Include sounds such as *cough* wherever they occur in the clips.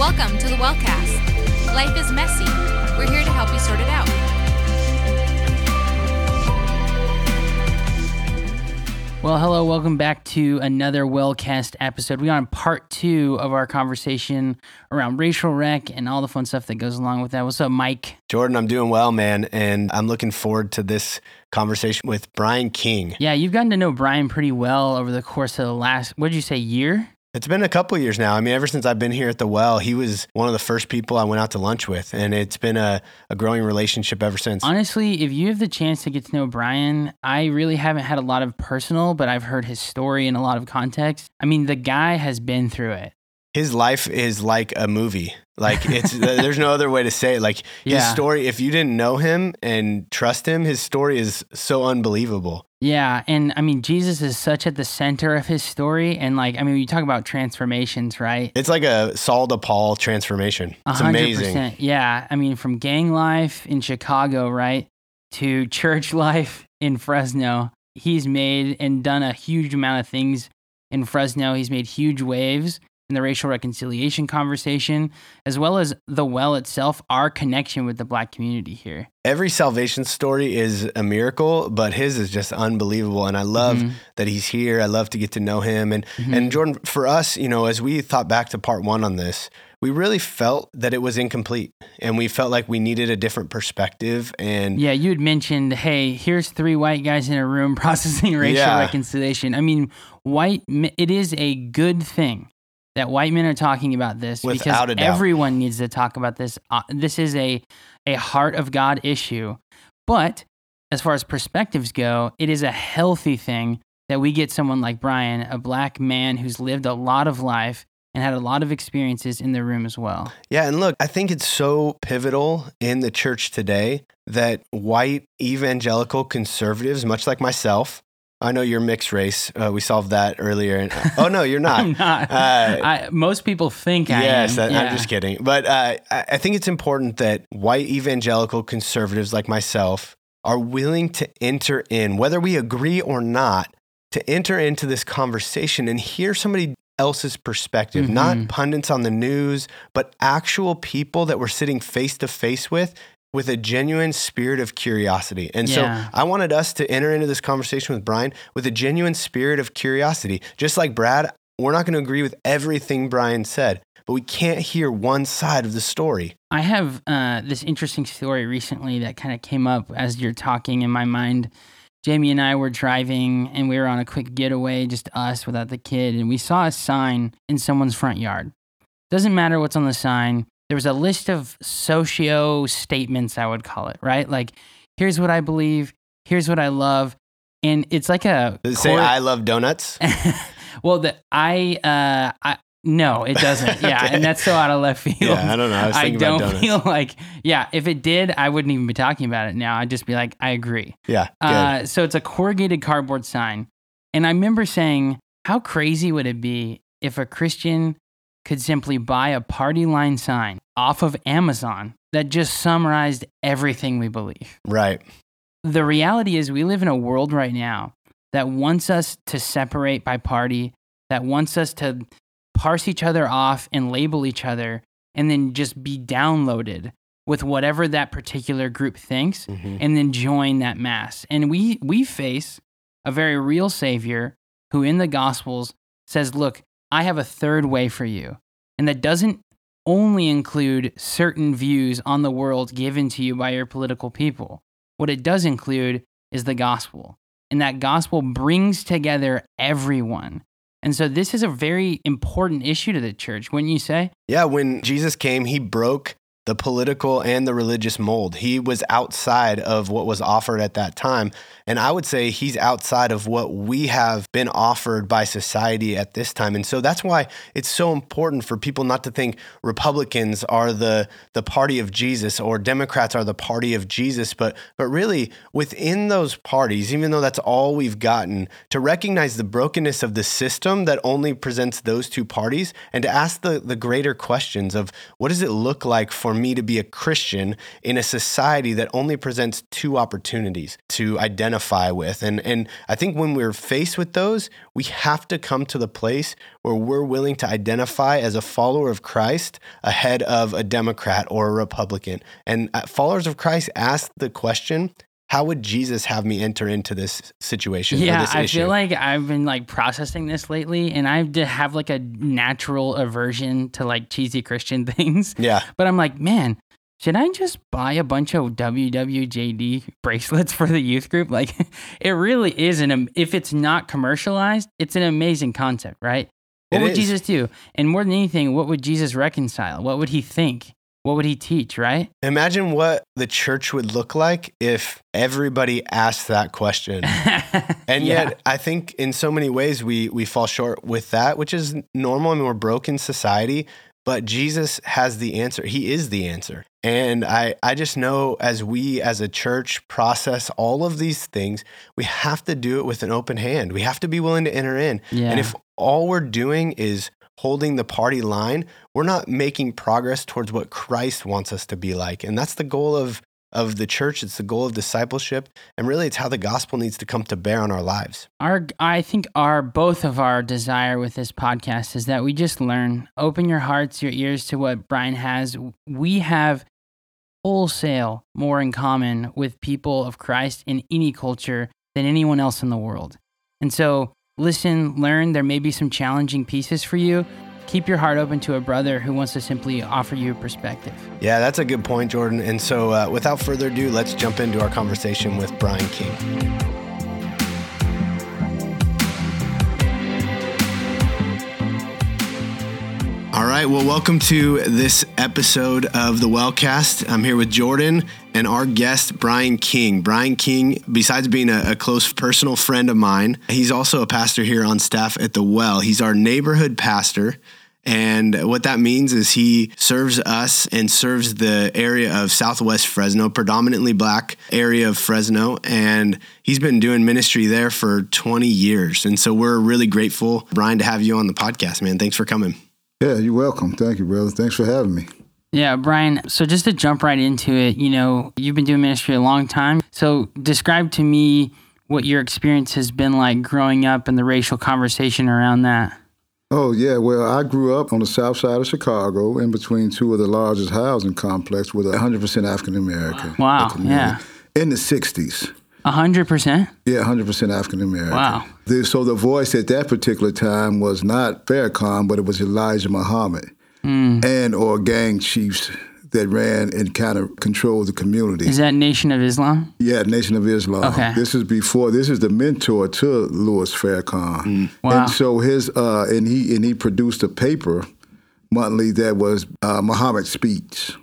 Welcome to the Wellcast. Life is messy. We're here to help you sort it out. Well, hello, welcome back to another Wellcast episode. We're on part two of our conversation around racial rec and all the fun stuff that goes along with that. What's up, Mike? Jordan, I'm doing well, man, and I'm looking forward to this conversation with Brian King. Yeah, you've gotten to know Brian pretty well over the course of the last, what did you say, year? It's been a couple years now. I mean, ever since I've been here at the well, he was one of the first people I went out to lunch with, and it's been a, a growing relationship ever since. Honestly, if you have the chance to get to know Brian, I really haven't had a lot of personal, but I've heard his story in a lot of context. I mean, the guy has been through it. His life is like a movie. Like it's *laughs* there's no other way to say it. Like his Yeah. story, if you didn't know him and trust him, his story is so unbelievable. Yeah, and I mean, Jesus is such at the center of his story. And like, I mean, you talk about transformations, right? It's like a Saul to Paul transformation. It's hundred amazing. percent. Yeah. I mean, from gang life in Chicago, right, to church *laughs* life in Fresno, he's made and done a huge amount of things in Fresno. He's made huge waves in the racial reconciliation conversation, as well as the well itself, our connection with the black community here. Every salvation story is a miracle, but his is just unbelievable. And I love Mhm. that he's here. I love to get to know him. And Mhm. and Jordan, for us, you know, as we thought back to part one on this, we really felt that it was incomplete, and we felt like we needed a different perspective. And Yeah, you had mentioned, hey, here's three white guys in a room *laughs* processing racial Yeah. reconciliation. I mean, white, it is a good thing that white men are talking about this Without because a doubt. everyone needs to talk about this. Uh, this is a a heart of God issue, but as far as perspectives go, it is a healthy thing that we get someone like Brian, a black man who's lived a lot of life and had a lot of experiences in the room as well. Yeah, and look, I think it's so pivotal in the church today that white evangelical conservatives, much like myself, I know you're mixed race. Uh, we solved that earlier. And, oh no, you're *laughs* not. I'm not. Uh, I, most people think I yes, am. I- Yeah. I'm just kidding. But uh, I think it's important that white evangelical conservatives like myself are willing to enter in, whether we agree or not, to enter into this conversation and hear somebody else's perspective, Mhm. not pundits on the news, but actual people that we're sitting face to face with with a genuine spirit of curiosity. And Yeah. so I wanted us to enter into this conversation with Brian with a genuine spirit of curiosity. Just like Brad, we're not going to agree with everything Brian said, but we can't hear one side of the story. I have uh, this interesting story recently that kind of came up as you're talking in my mind. Jamie and I were driving and we were on a quick getaway, just us without the kid, and we saw a sign in someone's front yard. Doesn't matter what's on the sign. There was a list of socio statements, I would call it, right? Like, here's what I believe, here's what I love. And it's like a say I love donuts? *laughs* well, the I uh I no, it doesn't. *laughs* Yeah, Okay. and that's so out of left field. Yeah, I don't know. I was I don't feel like yeah. If it did, I wouldn't even be talking about it now. I'd just be like, I agree. yeah. Uh, so it's a corrugated cardboard sign, and I remember saying, how crazy would it be if a Christian could simply buy a party line sign off of Amazon that just summarized everything we believe? right. the reality is we live in a world right now that wants us to separate by party, that wants us to parse each other off and label each other and then just be downloaded with whatever that particular group thinks Mhm. and then join that mass. And we we face a very real savior who in the gospels says, "Look, I have a third way for you." And that doesn't only include certain views on the world given to you by your political people. What it does include is the gospel. And that gospel brings together everyone. And so this is a very important issue to the church, wouldn't you say? Yeah, when Jesus came, he broke the political and the religious mold. He was outside of what was offered at that time. And I would say he's outside of what we have been offered by society at this time. And so that's why it's so important for people not to think Republicans are the, the party of Jesus or Democrats are the party of Jesus, but, but really within those parties, even though that's all we've gotten, to recognize the brokenness of the system that only presents those two parties and to ask the, the greater questions of what does it look like for me to be a Christian in a society that only presents two opportunities to identify with. And, and I think when we're faced with those, we have to come to the place where we're willing to identify as a follower of Christ ahead of a Democrat or a Republican. And uh, followers of Christ ask the question, how would Jesus have me enter into this situation? Yeah, this I issue? feel like I've been like processing this lately, and I have like a natural aversion to like cheesy Christian *laughs* things. yeah, But I'm like, man, should I just buy a bunch of WWJD bracelets *laughs* for the youth group? Like, *laughs* it really is an if it's not commercialized, it's an amazing concept, right? What It would is. Jesus do? And more than anything, what would Jesus reconcile? What would he think? What would he teach, right? Imagine what the church would look like if everybody asked that question. *laughs* And Yeah. yet, I think in so many ways we we fall short with that, which is normal. I mean, we're broken society, but Jesus has the answer. He is the answer. And I I just know as we as a church process all of these things, we have to do it with an open hand. We have to be willing to enter in. Yeah. And if all we're doing is holding the party line, we're not making progress towards what Christ wants us to be like. And that's the goal of of the church. It's the goal of discipleship. And really it's how the gospel needs to come to bear on our lives. our I think our both of our desire with this podcast is that we just learn. Open your hearts, your ears to what Brian has. We have wholesale more in common with people of Christ in any culture than anyone else in the world. And so listen, learn. There may be some challenging pieces for you. Keep your heart open to a brother who wants to simply offer you a perspective. Yeah, that's a good point, Jordan. And so uh, without further ado, let's jump into our conversation with Brian King. All right. Well, welcome to this episode of the Wellcast. I'm here with Jordan and our guest, Brian King. Brian King, besides being a, a close personal friend of mine, he's also a pastor here on staff at the Well. He's our neighborhood pastor. And what that means is he serves us and serves the area of Southwest Fresno, predominantly black area of Fresno. And he's been doing ministry there for 20 years. And so we're really grateful, Brian, to have you on the podcast, man. Thanks for coming. Yeah, you're welcome. Thank you, brother. Thanks for having me. Yeah, Brian. So just to jump right into it, you know, you've been doing ministry a long time. So describe to me what your experience has been like growing up and the racial conversation around that. Oh, yeah. Well, I grew up on the south side of Chicago in between two of the largest housing complexes with 100% African American. Wow, yeah. In the 60s. A hundred percent. Yeah, 100% African American. Wow. The- So the voice at that particular time was not Farrakhan, but it was Elijah Muhammad Hmm. and or gang chiefs that ran and kind of controlled the community. Is that Nation of Islam? Yeah, Nation of Islam. Okay. This is before. This is the mentor to Louis Farrakhan. Wow. And so his uh, and he and he produced a paper monthly that was uh, Muhammad's speech.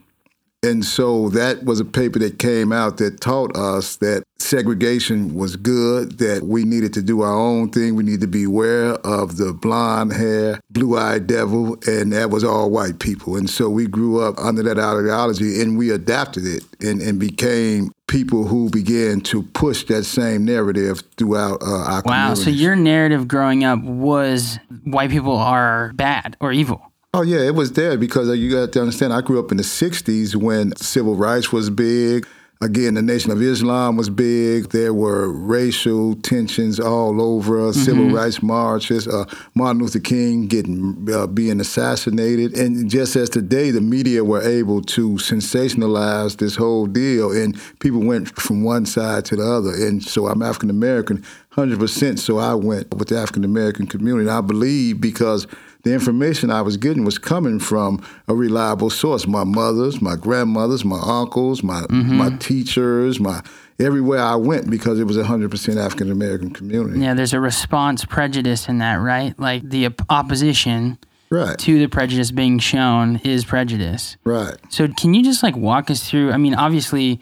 And so that was a paper that came out that taught us that segregation was good, that we needed to do our own thing. We needed to be aware of the blonde hair, blue eyed devil, and that was all white people. And so we grew up under that ideology and we adapted it and, and became people who began to push that same narrative throughout uh, our Wow. So your narrative growing up was white people are bad or evil. Oh yeah, it was there because uh, you got to understand. I grew up in the '60s when civil rights was big. Again, the Nation of Islam was big. There were racial tensions all over. Civil rights marches. Uh, Martin Luther King getting uh, being assassinated, and just as today, the media were able to sensationalize this whole deal, and people went from one side to the other. And so, I'm African American, hundred percent. So I went with the African American community. And I believe because the information I was getting was coming from a reliable source. My mothers, my grandmothers, my uncles, my mm-hmm. my teachers, my everywhere I went because it was a hundred percent African American community. Yeah, there's a response prejudice in that, right? Like the op- opposition Right. to the prejudice being shown is prejudice. Right. So can you just like walk us through? I mean, obviously,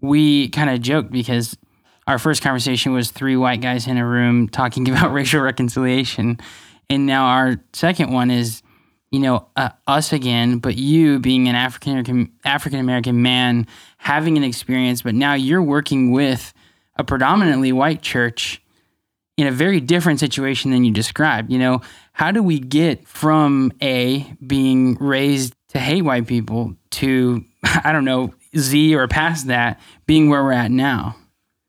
we kind of joked because our first conversation was three white guys in a room talking *laughs* about racial reconciliation, and now our second one is, you know, uh, us again, but you being an African American African American man having an experience, but now you're working with a predominantly white church in a very different situation than you described. You know, how do we get from A, being raised to hate white people to, *laughs* I don't know, Z or past that being where we're at now?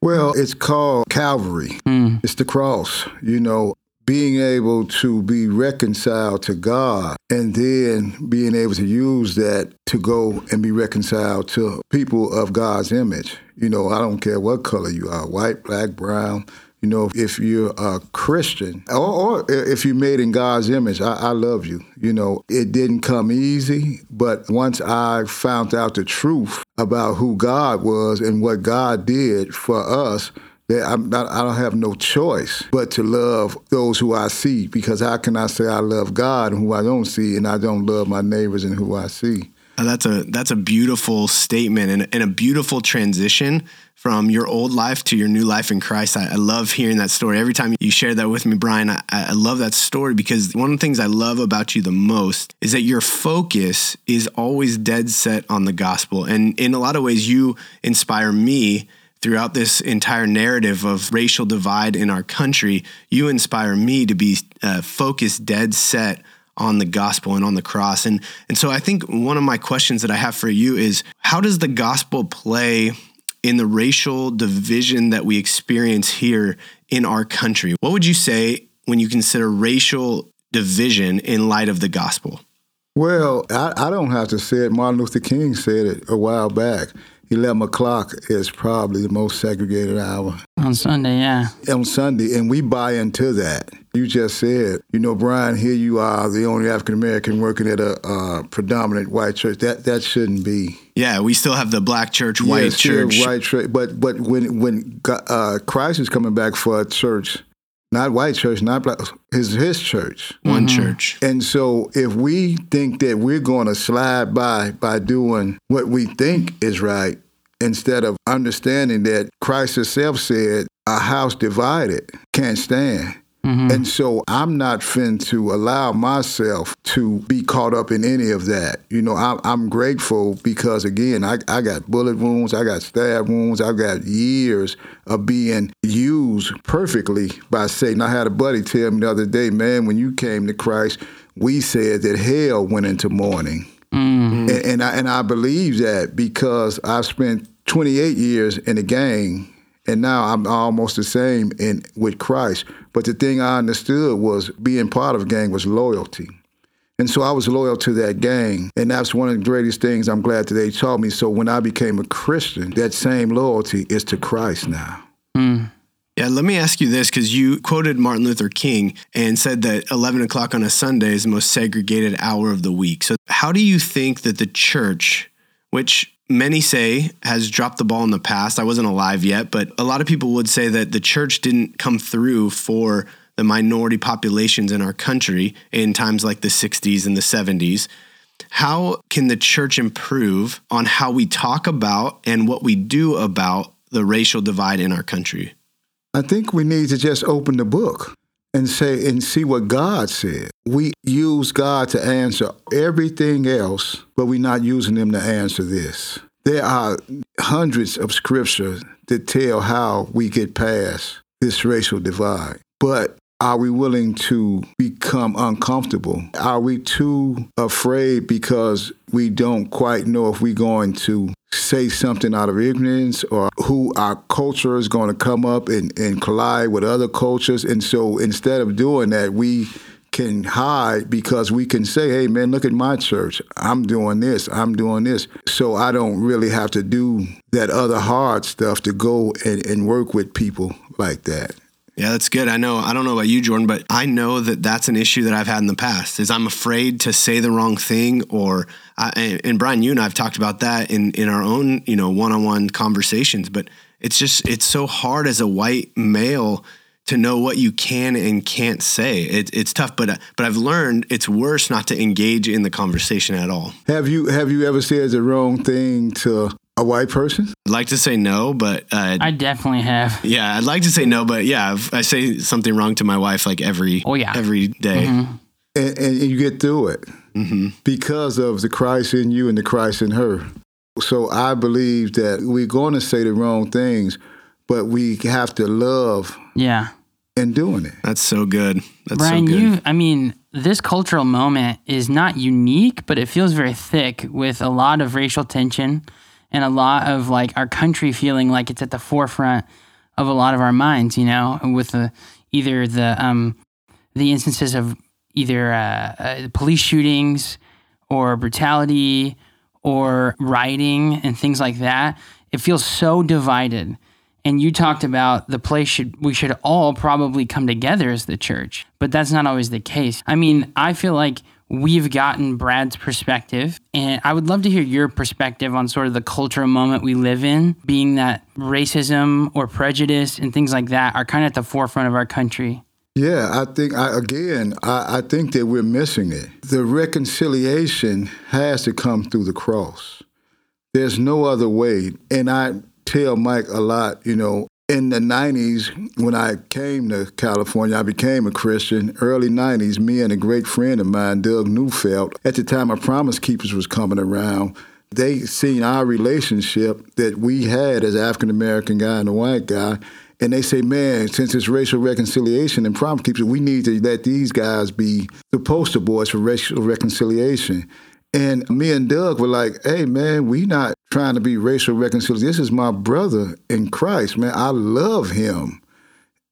Well, it's called Calvary. Mm. It's the cross. You know, being able to be reconciled to God and then being able to use that to go and be reconciled to people of God's image. You know, I don't care what color you are white, black, brown. You know, if you're a Christian or, or if you're made in God's image, I, I love you. You know, it didn't come easy, but once I found out the truth about who God was and what God did for us, that I'm not, I don't have no choice but to love those who I see because how can I say I love God and who I don't see and I don't love my neighbors and who I see? Uh, That's a that's a beautiful statement and, and a beautiful transition from your old life to your new life in Christ. I, I love hearing that story. Every time you share that with me, Brian, I, I love that story because one of the things I love about you the most is that your focus is always dead set on the gospel. And in a lot of ways, you inspire me throughout this entire narrative of racial divide in our country. You inspire me to be uh, focused, dead set on the gospel and on the cross. And and so I think one of my questions that I have for you is how does the gospel play in the racial division that we experience here in our country? What would you say when you consider racial division in light of the gospel? Well, I, I don't have to say it. Martin Luther King said it a while back. 11 o'clock is probably the most segregated hour On Sunday, yeah. on Sunday, and we buy into that. You just said, you know, Brian, here you are, the only African American working at a uh, predominant white church. That that shouldn't be. Yeah, we still have the black church, white Yeah, still church. white church. But but when when uh, Christ is coming back for a church, not white church, not black, his his church. One mm-hmm. church. And so if we think that we're going to slide by by doing what we think is right, instead of understanding that Christ himself said, a house divided can't stand. Mm-hmm. And so I'm not fin to allow myself to be caught up in any of that. You know, I'm, I'm grateful because, again, I, I got bullet wounds, I got stab wounds, I got years of being used perfectly by Satan. I had a buddy tell me the other day, man, when you came to Christ, we said that hell went into mourning. Mm-hmm. And, and I and I believe that because I've spent 28 years in the gang, and now I'm almost the same in with Christ. But the thing I understood was being part of a gang was loyalty. And so I was loyal to that gang. And that's one of the greatest things I'm glad that they taught me. So when I became a Christian, that same loyalty is to Christ now. Hmm. Yeah, let me ask you this because you quoted Martin Luther King and said that 11 o'clock on a Sunday is the most segregated hour of the week. So, how do you think that the church, which many say has dropped the ball in the past, I wasn't alive yet, but a lot of people would say that the church didn't come through for the minority populations in our country in times like the 60s and the 70s. How can the church improve on how we talk about and what we do about the racial divide in our country? I think we need to just open the book and say and see what God said. We use God to answer everything else, but we're not using Him to answer this. There are hundreds of scriptures that tell how we get past this racial divide. But are we willing to become uncomfortable? Are we too afraid because we don't quite know if we're going to say something out of ignorance or who our culture is going to come up and, and collide with other cultures? And so instead of doing that, we can hide because we can say, hey, man, look at my church. I'm doing this. I'm doing this. So I don't really have to do that other hard stuff to go and, and work with people like that. Yeah, that's good. I know. I don't know about you, Jordan, but I know that that's an issue that I've had in the past. Is I'm afraid to say the wrong thing, or I, and- Brian, you and I've talked about that in in our own you know one on one conversations. But it's just it's so hard as a white male to know what you can and can't say. It, it's tough, but but I've learned it's worse not to engage in the conversation at all. Have you have you ever said the wrong thing to a white person? I'd like to say no, but uh, I definitely have. yeah, I'd like to say no, but yeah, if I say something wrong to my wife like every Oh, yeah. every day. And, and you get through it because of the Christ in you and the Christ in her. So I believe that we're going to say the wrong things, but we have to love Yeah. and doing it. That's so good. That's Brian, so good. you, I mean, this cultural moment is not unique, but it feels very thick with a lot of racial tension and a lot of like our country feeling like it's at the forefront of a lot of our minds, you know, with the either the um the instances of either uh, uh, police shootings or brutality or rioting and things like that. It feels so divided. And you talked about the place should we should all probably come together as the church, but that's not always the case. I mean, I feel like we've gotten Brad's perspective, and I would love to hear your perspective on sort of the cultural moment we live in, being that racism or prejudice and things like that are kind of at the forefront of our country. Yeah, I think I, again, I, I think that we're missing it. The reconciliation has to come through the cross. There's no other way. And I tell Mike a lot, you know, in the 90s, when I came to California, I became a Christian. Early 90s, me and a great friend of mine, Doug Neufeld, at the time our Promise Keepers was coming around, they seen our relationship that we had as African American guy and a white guy. And they say, man, since it's racial reconciliation and Promise Keepers, we need to let these guys be the poster boys for racial reconciliation. And me and Doug were like, hey, man, we not trying to be racial reconciliation. This is my brother in Christ, man. I love him.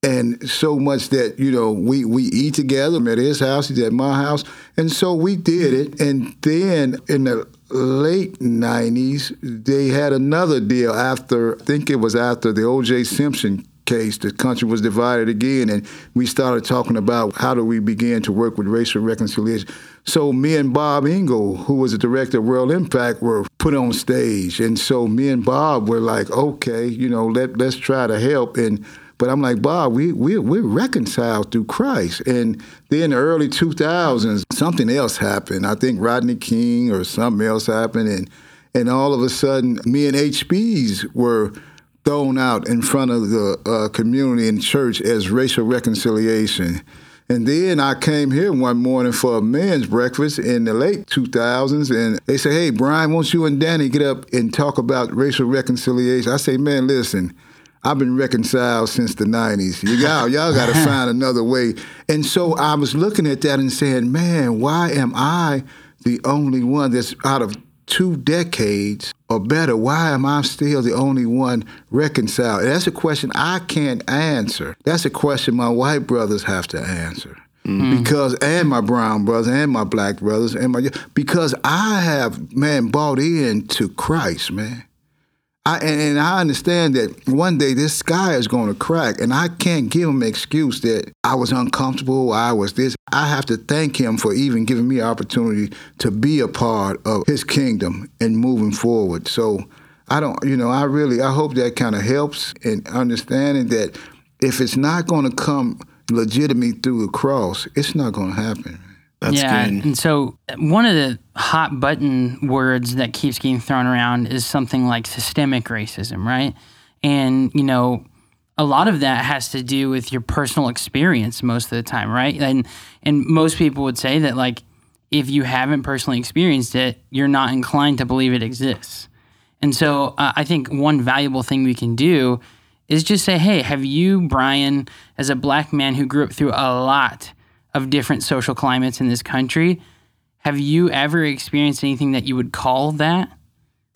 And so much that, you know, we, we eat together. I'm at his house, he's at my house. And so we did it. And then in the late 90s, they had another deal after, I think it was after the O.J. Simpson case, the country was divided again, and we started talking about how do we begin to work with racial reconciliation. So me and Bob Engel, who was the director of World Impact, were put on stage, and so me and Bob were like, okay, you know, let let's try to help and. But I'm like, Bob, we, we, we're reconciled through Christ. And then in the early 2000s, something else happened. I think Rodney King or something else happened. And, and all of a sudden, me and HBs were thrown out in front of the uh, community and church as racial reconciliation. And then I came here one morning for a men's breakfast in the late 2000s, and they said, "Hey, Brian, won't you and Danny get up and talk about racial reconciliation?" I say, "Man, listen." I've been reconciled since the 90s. You got, *laughs* y'all got to find another way. And so I was looking at that and saying, man, why am I the only one that's out of two decades or better, why am I still the only one reconciled? That's a question I can't answer. That's a question my white brothers have to answer. Mm-hmm. Because and my brown brothers and my black brothers and my because I have man bought into Christ, man. I, and, I understand that one day this sky is going to crack, and I can't give him an excuse that I was uncomfortable, I was this. I have to thank him for even giving me opportunity to be a part of his kingdom and moving forward. So I don't, you know, I really, I hope that kind of helps in understanding that if it's not going to come legitimately through the cross, it's not going to happen. That's yeah, good. and so one of the hot button words that keeps getting thrown around is something like systemic racism, right? And you know, a lot of that has to do with your personal experience most of the time, right? And and most people would say that like if you haven't personally experienced it, you're not inclined to believe it exists. And so uh, I think one valuable thing we can do is just say, "Hey, have you, Brian, as a black man who grew up through a lot of different social climates in this country. Have you ever experienced anything that you would call that?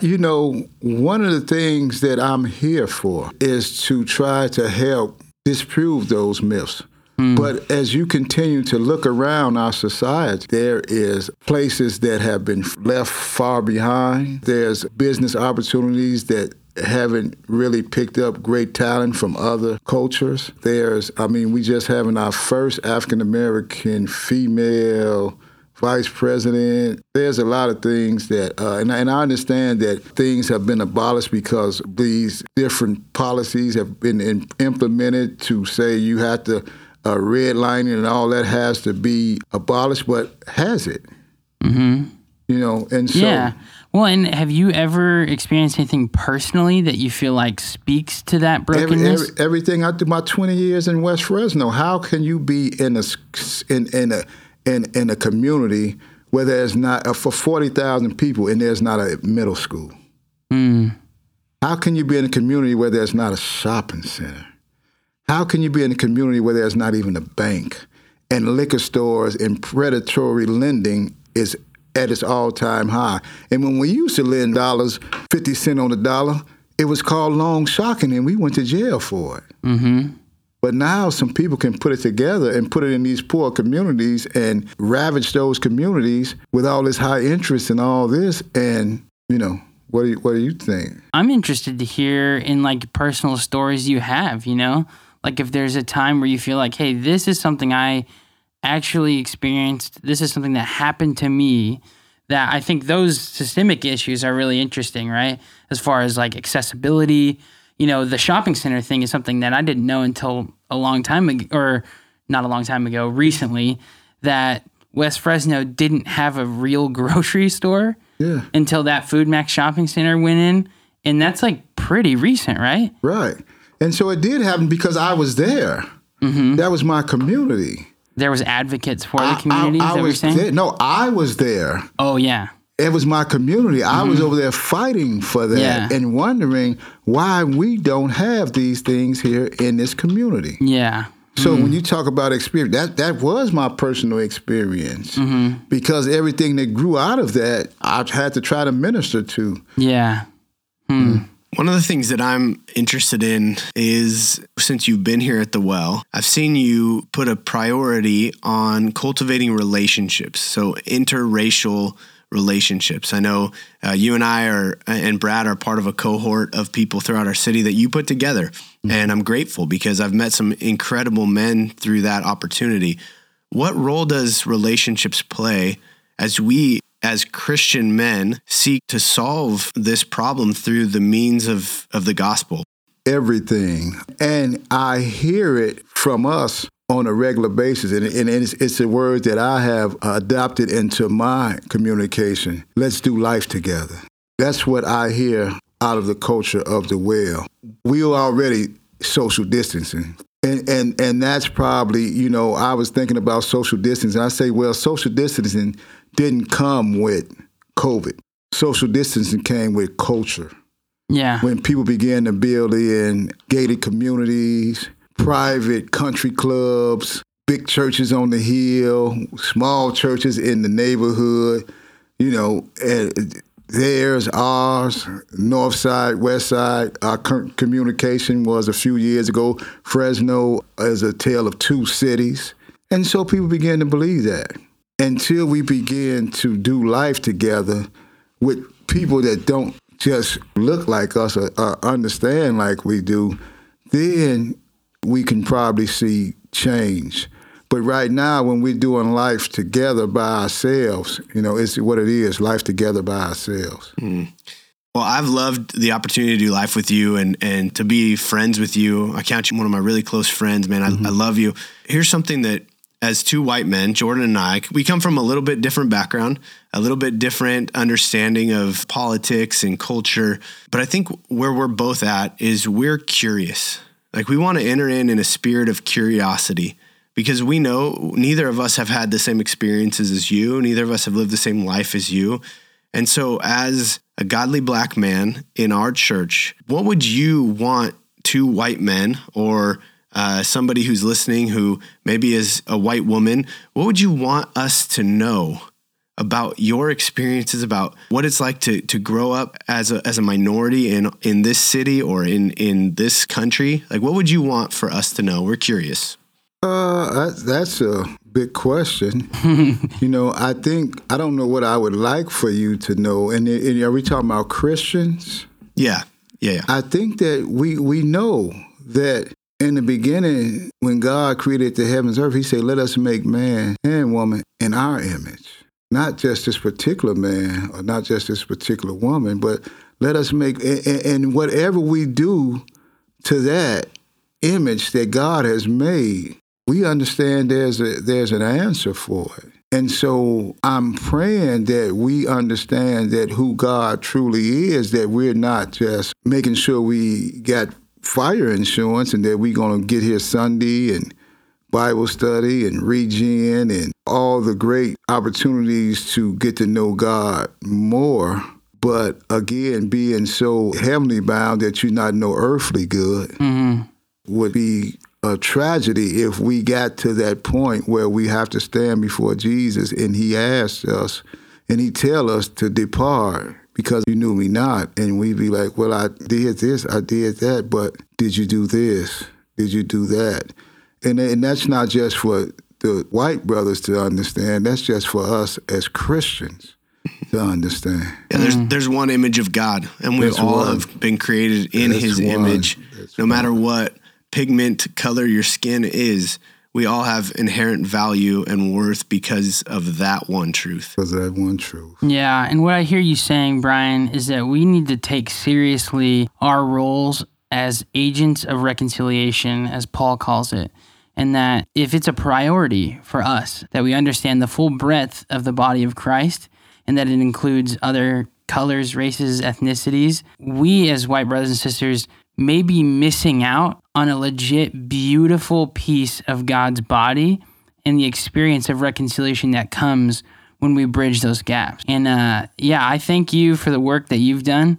You know, one of the things that I'm here for is to try to help disprove those myths. Mm. But as you continue to look around our society, there is places that have been left far behind. There's business opportunities that haven't really picked up great talent from other cultures. There's, I mean, we just having our first African American female vice president. There's a lot of things that, uh, and, and, I understand that things have been abolished because these different policies have been in, implemented to say you have to uh, redlining and all that has to be abolished, but has it? Mm-hmm. You know, and so. Yeah. Well, and have you ever experienced anything personally that you feel like speaks to that brokenness? Every, every, everything I did my 20 years in West Fresno. How can you be in a in, in a in, in a community where there's not uh, for 40,000 people and there's not a middle school? Mm. How can you be in a community where there's not a shopping center? How can you be in a community where there's not even a bank and liquor stores and predatory lending is at its all-time high? And when we used to lend dollars, 50 cent on the dollar, it was called loan sharking and we went to jail for it. Mm-hmm. But now some people can put it together and put it in these poor communities and ravage those communities with all this high interest and all this. And, you know, what do you, what do you think? I'm interested to hear in like personal stories you have, you know? Like if there's a time where you feel like, hey, this is something I actually experienced, this is something that happened to me that I think those systemic issues are really interesting, right? As far as like accessibility, you know, the shopping center thing is something that I didn't know until a long time ago, or not a long time ago, recently, that West Fresno didn't have a real *laughs* grocery store Yeah. until that FoodMaxx shopping center went in. And that's like pretty recent, right? Right. And so it did happen because I was there. Mm-hmm. That was my community. There was advocates for the community. I, I you're was saying? there. No, I was there. Oh yeah. It was my community. I was mm-hmm. over there fighting for that Yeah. and wondering why we don't have these things here in this community. Yeah. So when mm-hmm. you talk about experience, that that was my personal experience mm-hmm. because everything that grew out of that, I had to try to minister to. Yeah. Hmm. Mm. One of the things that I'm interested in is since you've been here at the well, I've seen you put a priority on cultivating relationships. So interracial relationships. I know uh, you and I are, and Brad are part of a cohort of people throughout our city that you put together. And I'm grateful because I've met some incredible men through that opportunity. What role does relationships play as we, as Christian men, seek to solve this problem through the means of, of the gospel? Everything. And I hear it from us on a regular basis. And, and it's, it's a word that I have adopted into my communication. Let's do life together. That's what I hear out of the culture of the well. We are already social distancing. And, and and that's probably, you know, I was thinking about social distancing. I say, well, social distancing didn't come with COVID. Social distancing came with culture Yeah. when people began to build in gated communities, private country clubs, big churches on the hill, small churches in the neighborhood, you know, and theirs, ours, north side, west side. Our communication was a few years ago. Fresno is a tale of two cities. And so people began to believe that until we begin to do life together with people that don't just look like us or, or understand like we do, then we can probably see change. But right now, when we're doing life together by ourselves, you know, it's what it is life together by ourselves. Hmm. Well, I've loved the opportunity to do life with you and, and to be friends with you. I count you one of my really close friends, man. I, mm-hmm. I love you. Here's something that, as two white men, Jordan and I, we come from a little bit different background, a little bit different understanding of politics and culture. But I think where we're both at is we're curious. Like we want to enter in in a spirit of curiosity because we know neither of us have had the same experiences as you, neither of us have lived the same life as you. And so, as a godly black man in our church, what would you want two white men or uh, somebody who's listening who maybe is a white woman, what would you want us to know about your experiences, about what it's like to, to grow up as a, as a minority in, in this city or in, in this country? Like, what would you want for us to know? We're curious. Uh, that, that's a big question. *laughs* you know, I think I don't know what I would like for you to know. And, and are we talking about Christians? Yeah. Yeah. yeah. I think that we we know that in the beginning, when God created the heavens and earth, He said, "Let us make man and woman in our image." Not just this particular man or not just this particular woman, but let us make and, and whatever we do to that image that God has made, we understand there's a there's an answer for it. And so I'm praying that we understand that who God truly is, that we're not just making sure we got fire insurance and that we're going to get here Sunday and Bible study and regen and all the great opportunities to get to know God more. But again, being so heavenly bound that you not know earthly good hmm would be a tragedy if we got to that point where we have to stand before Jesus and he asks us and he tell us to depart because you knew me not. And we be like, well, I did this, I did that, but did you do this? Did you do that? And, and that's not just for the white brothers to understand. That's just for us as Christians to understand. Yeah, there's mm. there's one image of God, and we That's all one. have been created in That's His one. image. That's no matter what pigment color your skin is, we all have inherent value and worth because of that one truth. Because that one truth. Yeah, and what I hear you saying, Brian, is that we need to take seriously our roles as agents of reconciliation, as Paul calls it. And that if it's a priority for us, that we understand the full breadth of the body of Christ and that it includes other colors, races, ethnicities, we as white brothers and sisters may be missing out on a legit, beautiful piece of God's body and the experience of reconciliation that comes when we bridge those gaps. And uh, yeah, I thank you for the work that you've done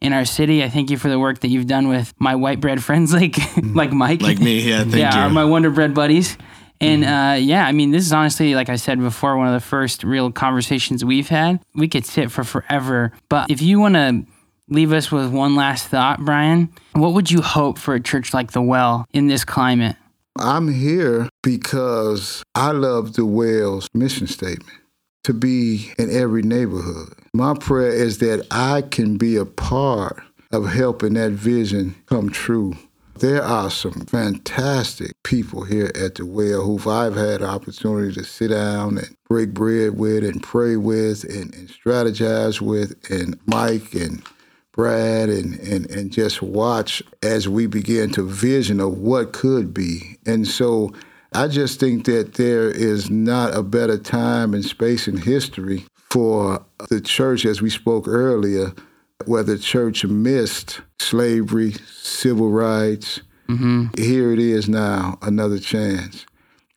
in our city. I thank you for the work that you've done with my white bread friends *laughs* like like Mike, Like me, yeah, thank yeah, you. my Wonder Bread buddies. And uh, yeah, I mean, this is honestly, like I said before, one of the first real conversations we've had. We could sit for forever. But if you want to leave us with one last thought, Brian, what would you hope for a church like the Well in this climate? I'm here because I love the Wells mission statement to be in every neighborhood. My prayer is that I can be a part of helping that vision come true. There are some fantastic people here at the Well who I've had the opportunity to sit down and break bread with and pray with and, and strategize with, and Mike and Brad and, and, and just watch as we begin to vision of what could be. And so I just think that there is not a better time and space in history for the church, as we spoke earlier, where the church missed slavery, civil rights. Mm-hmm. Here it is now, another chance.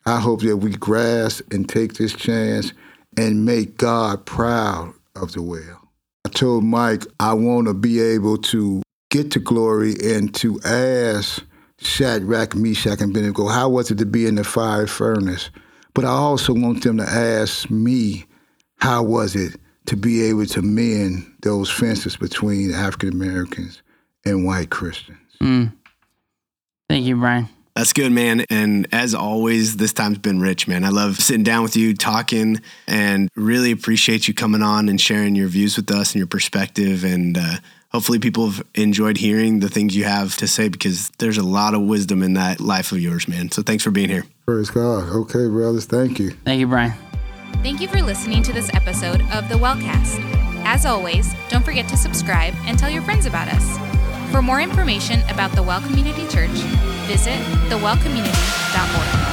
I hope that we grasp and take this chance and make God proud of the well. I told Mike I want to be able to get to glory and to ask Shadrach, Meshach, and Abednego, how was it to be in the fire furnace? But I also want them to ask me, how was it to be able to mend those fences between African Americans and white Christians? Mm. Thank you, Brian. That's good, man. And as always, this time's been rich, man. I love sitting down with you, talking, and really appreciate you coming on and sharing your views with us and your perspective. And uh, hopefully, people have enjoyed hearing the things you have to say because there's a lot of wisdom in that life of yours, man. So thanks for being here. Praise God. Okay, brothers, thank you. Thank you, Brian. Thank you for listening to this episode of The Wellcast. As always, don't forget to subscribe and tell your friends about us. For more information about the Well Community Church, visit thewellcommunity.org.